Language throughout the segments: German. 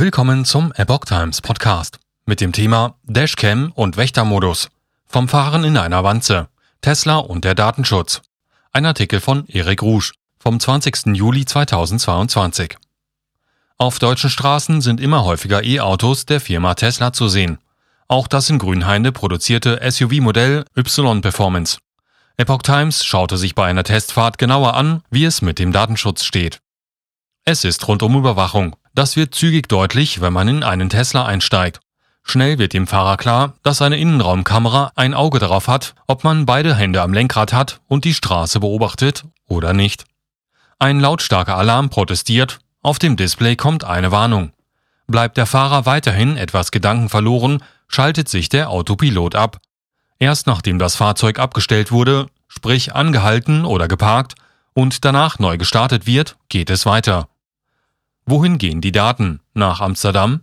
Willkommen zum Epoch Times Podcast mit dem Thema Dashcam und Wächtermodus. Vom Fahren in einer Wanze. Tesla und der Datenschutz. Ein Artikel von Erik Rouge vom 20. Juli 2022. Auf deutschen Straßen sind immer häufiger E-Autos der Firma Tesla zu sehen. Auch das in Grünheide produzierte SUV-Modell Y Performance. Epoch Times schaute sich bei einer Testfahrt genauer an, wie es mit dem Datenschutz steht. Es ist rundum Überwachung, das wird zügig deutlich, wenn man in einen Tesla einsteigt. Schnell wird dem Fahrer klar, dass eine Innenraumkamera ein Auge darauf hat, ob man beide Hände am Lenkrad hat und die Straße beobachtet oder nicht. Ein lautstarker Alarm protestiert, auf dem Display kommt eine Warnung. Bleibt der Fahrer weiterhin etwas Gedanken verloren, schaltet sich der Autopilot ab. Erst nachdem das Fahrzeug abgestellt wurde, sprich angehalten oder geparkt, und danach neu gestartet wird, geht es weiter. Wohin gehen die Daten? Nach Amsterdam?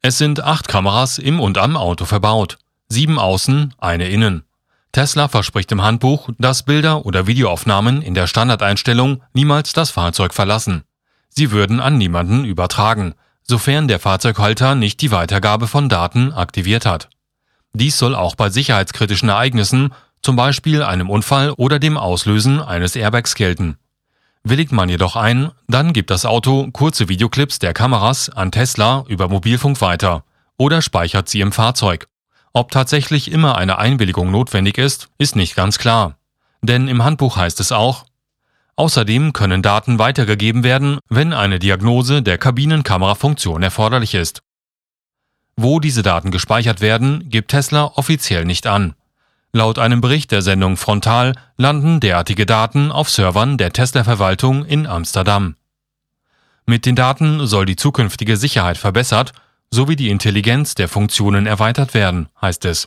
Es sind acht Kameras im und am Auto verbaut. Sieben außen, eine innen. Tesla verspricht im Handbuch, dass Bilder oder Videoaufnahmen in der Standardeinstellung niemals das Fahrzeug verlassen. Sie würden an niemanden übertragen, sofern der Fahrzeughalter nicht die Weitergabe von Daten aktiviert hat. Dies soll auch bei sicherheitskritischen Ereignissen, zum Beispiel einem Unfall oder dem Auslösen eines Airbags gelten. Willigt man jedoch ein, dann gibt das Auto kurze Videoclips der Kameras an Tesla über Mobilfunk weiter oder speichert sie im Fahrzeug. Ob tatsächlich immer eine Einwilligung notwendig ist, ist nicht ganz klar. Denn im Handbuch heißt es auch, Außerdem können Daten weitergegeben werden, wenn eine Diagnose der Kabinenkamerafunktion erforderlich ist. Wo diese Daten gespeichert werden, gibt Tesla offiziell nicht an. Laut einem Bericht der Sendung Frontal landen derartige Daten auf Servern der Tesla-Verwaltung in Amsterdam. Mit den Daten soll die zukünftige Sicherheit verbessert sowie die Intelligenz der Funktionen erweitert werden, heißt es.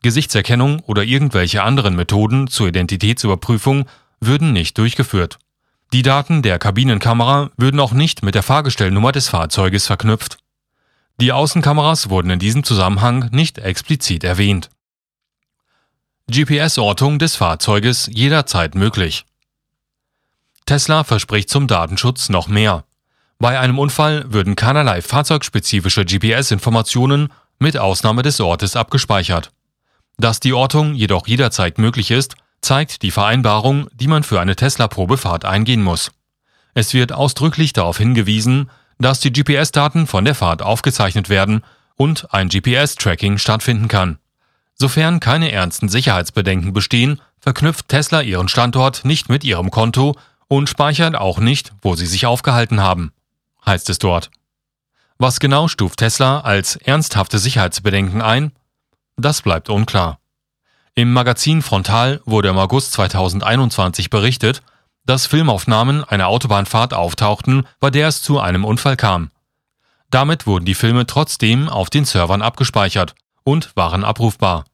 Gesichtserkennung oder irgendwelche anderen Methoden zur Identitätsüberprüfung würden nicht durchgeführt. Die Daten der Kabinenkamera würden auch nicht mit der Fahrgestellnummer des Fahrzeuges verknüpft. Die Außenkameras wurden in diesem Zusammenhang nicht explizit erwähnt. GPS-Ortung des Fahrzeuges jederzeit möglich. Tesla verspricht zum Datenschutz noch mehr. Bei einem Unfall würden keinerlei fahrzeugspezifische GPS-Informationen mit Ausnahme des Ortes abgespeichert. Dass die Ortung jedoch jederzeit möglich ist, zeigt die Vereinbarung, die man für eine Tesla-Probefahrt eingehen muss. Es wird ausdrücklich darauf hingewiesen, dass die GPS-Daten von der Fahrt aufgezeichnet werden und ein GPS-Tracking stattfinden kann. Sofern keine ernsten Sicherheitsbedenken bestehen, verknüpft Tesla ihren Standort nicht mit ihrem Konto und speichert auch nicht, wo sie sich aufgehalten haben, heißt es dort. Was genau stuft Tesla als ernsthafte Sicherheitsbedenken ein? Das bleibt unklar. Im Magazin Frontal wurde im August 2021 berichtet, dass Filmaufnahmen einer Autobahnfahrt auftauchten, bei der es zu einem Unfall kam. Damit wurden die Filme trotzdem auf den Servern abgespeichert und waren abrufbar.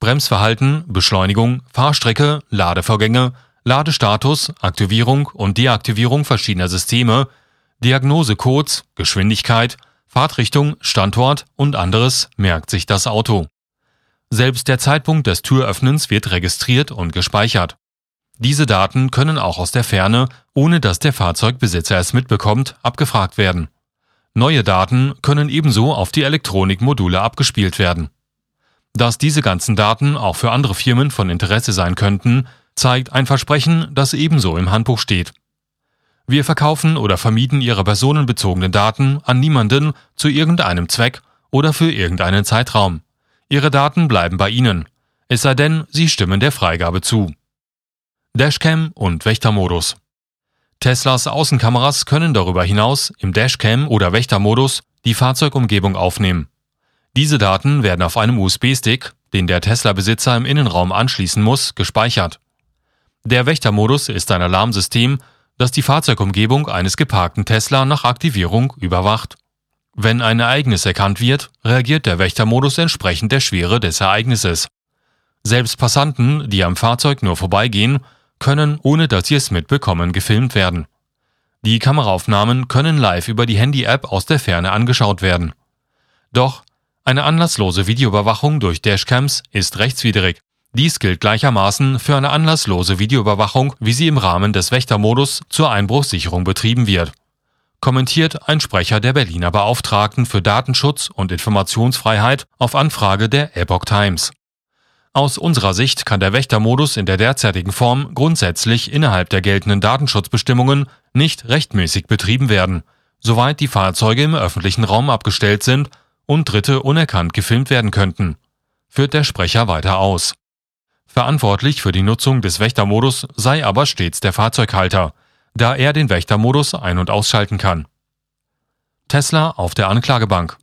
Bremsverhalten, Beschleunigung, Fahrstrecke, Ladevorgänge, Ladestatus, Aktivierung und Deaktivierung verschiedener Systeme, Diagnosecodes, Geschwindigkeit, Fahrtrichtung, Standort und anderes merkt sich das Auto. Selbst der Zeitpunkt des Türöffnens wird registriert und gespeichert. Diese Daten können auch aus der Ferne, ohne dass der Fahrzeugbesitzer es mitbekommt, abgefragt werden. Neue Daten können ebenso auf die Elektronikmodule abgespielt werden. Dass diese ganzen Daten auch für andere Firmen von Interesse sein könnten, zeigt ein Versprechen, das ebenso im Handbuch steht. Wir verkaufen oder vermieten Ihre personenbezogenen Daten an niemanden zu irgendeinem Zweck oder für irgendeinen Zeitraum. Ihre Daten bleiben bei Ihnen, es sei denn, Sie stimmen der Freigabe zu. Dashcam und Wächtermodus. Teslas Außenkameras können darüber hinaus im Dashcam oder Wächtermodus die Fahrzeugumgebung aufnehmen. Diese Daten werden auf einem USB-Stick, den der Tesla-Besitzer im Innenraum anschließen muss, gespeichert. Der Wächtermodus ist ein Alarmsystem, das die Fahrzeugumgebung eines geparkten Tesla nach Aktivierung überwacht. Wenn ein Ereignis erkannt wird, reagiert der Wächtermodus entsprechend der Schwere des Ereignisses. Selbst Passanten, die am Fahrzeug nur vorbeigehen, können, ohne dass sie es mitbekommen, gefilmt werden. Die Kameraaufnahmen können live über die Handy-App aus der Ferne angeschaut werden. Doch eine anlasslose Videoüberwachung durch Dashcams ist rechtswidrig. Dies gilt gleichermaßen für eine anlasslose Videoüberwachung, wie sie im Rahmen des Wächtermodus zur Einbruchssicherung betrieben wird. kommentiert ein Sprecher der Berliner Beauftragten für Datenschutz und Informationsfreiheit auf Anfrage der Epoch Times. Aus unserer Sicht kann der Wächtermodus in der derzeitigen Form grundsätzlich innerhalb der geltenden Datenschutzbestimmungen nicht rechtmäßig betrieben werden, soweit die Fahrzeuge im öffentlichen Raum abgestellt sind und Dritte unerkannt gefilmt werden könnten, führt der Sprecher weiter aus. Verantwortlich für die Nutzung des Wächtermodus sei aber stets der Fahrzeughalter, da er den Wächtermodus ein- und ausschalten kann. Tesla auf der Anklagebank.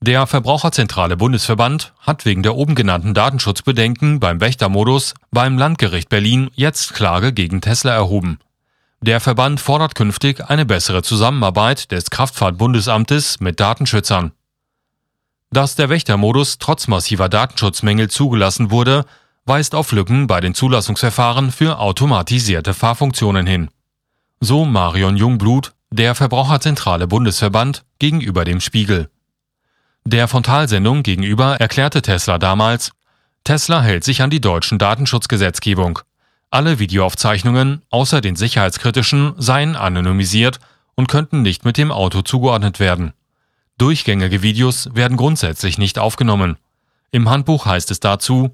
Der Verbraucherzentrale Bundesverband hat wegen der oben genannten Datenschutzbedenken beim Wächtermodus beim Landgericht Berlin jetzt Klage gegen Tesla erhoben. Der Verband fordert künftig eine bessere Zusammenarbeit des Kraftfahrtbundesamtes mit Datenschützern. Dass der Wächtermodus trotz massiver Datenschutzmängel zugelassen wurde, weist auf Lücken bei den Zulassungsverfahren für automatisierte Fahrfunktionen hin. So Marion Jungblut, der Verbraucherzentrale Bundesverband, gegenüber dem Spiegel. Der Frontalsendung gegenüber erklärte Tesla damals, Tesla hält sich an die deutschen Datenschutzgesetzgebung. Alle Videoaufzeichnungen, außer den sicherheitskritischen, seien anonymisiert und könnten nicht mit dem Auto zugeordnet werden. Durchgängige Videos werden grundsätzlich nicht aufgenommen. Im Handbuch heißt es dazu,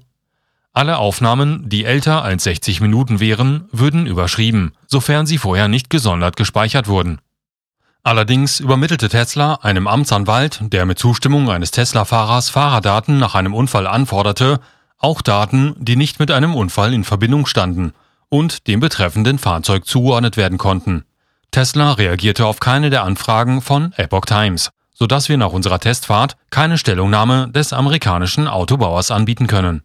alle Aufnahmen, die älter als 60 Minuten wären, würden überschrieben, sofern sie vorher nicht gesondert gespeichert wurden. Allerdings übermittelte Tesla einem Amtsanwalt, der mit Zustimmung eines Tesla-Fahrers Fahrerdaten nach einem Unfall anforderte, auch Daten, die nicht mit einem Unfall in Verbindung standen und dem betreffenden Fahrzeug zugeordnet werden konnten. Tesla reagierte auf keine der Anfragen von Epoch Times, sodass wir nach unserer Testfahrt keine Stellungnahme des amerikanischen Autobauers anbieten können.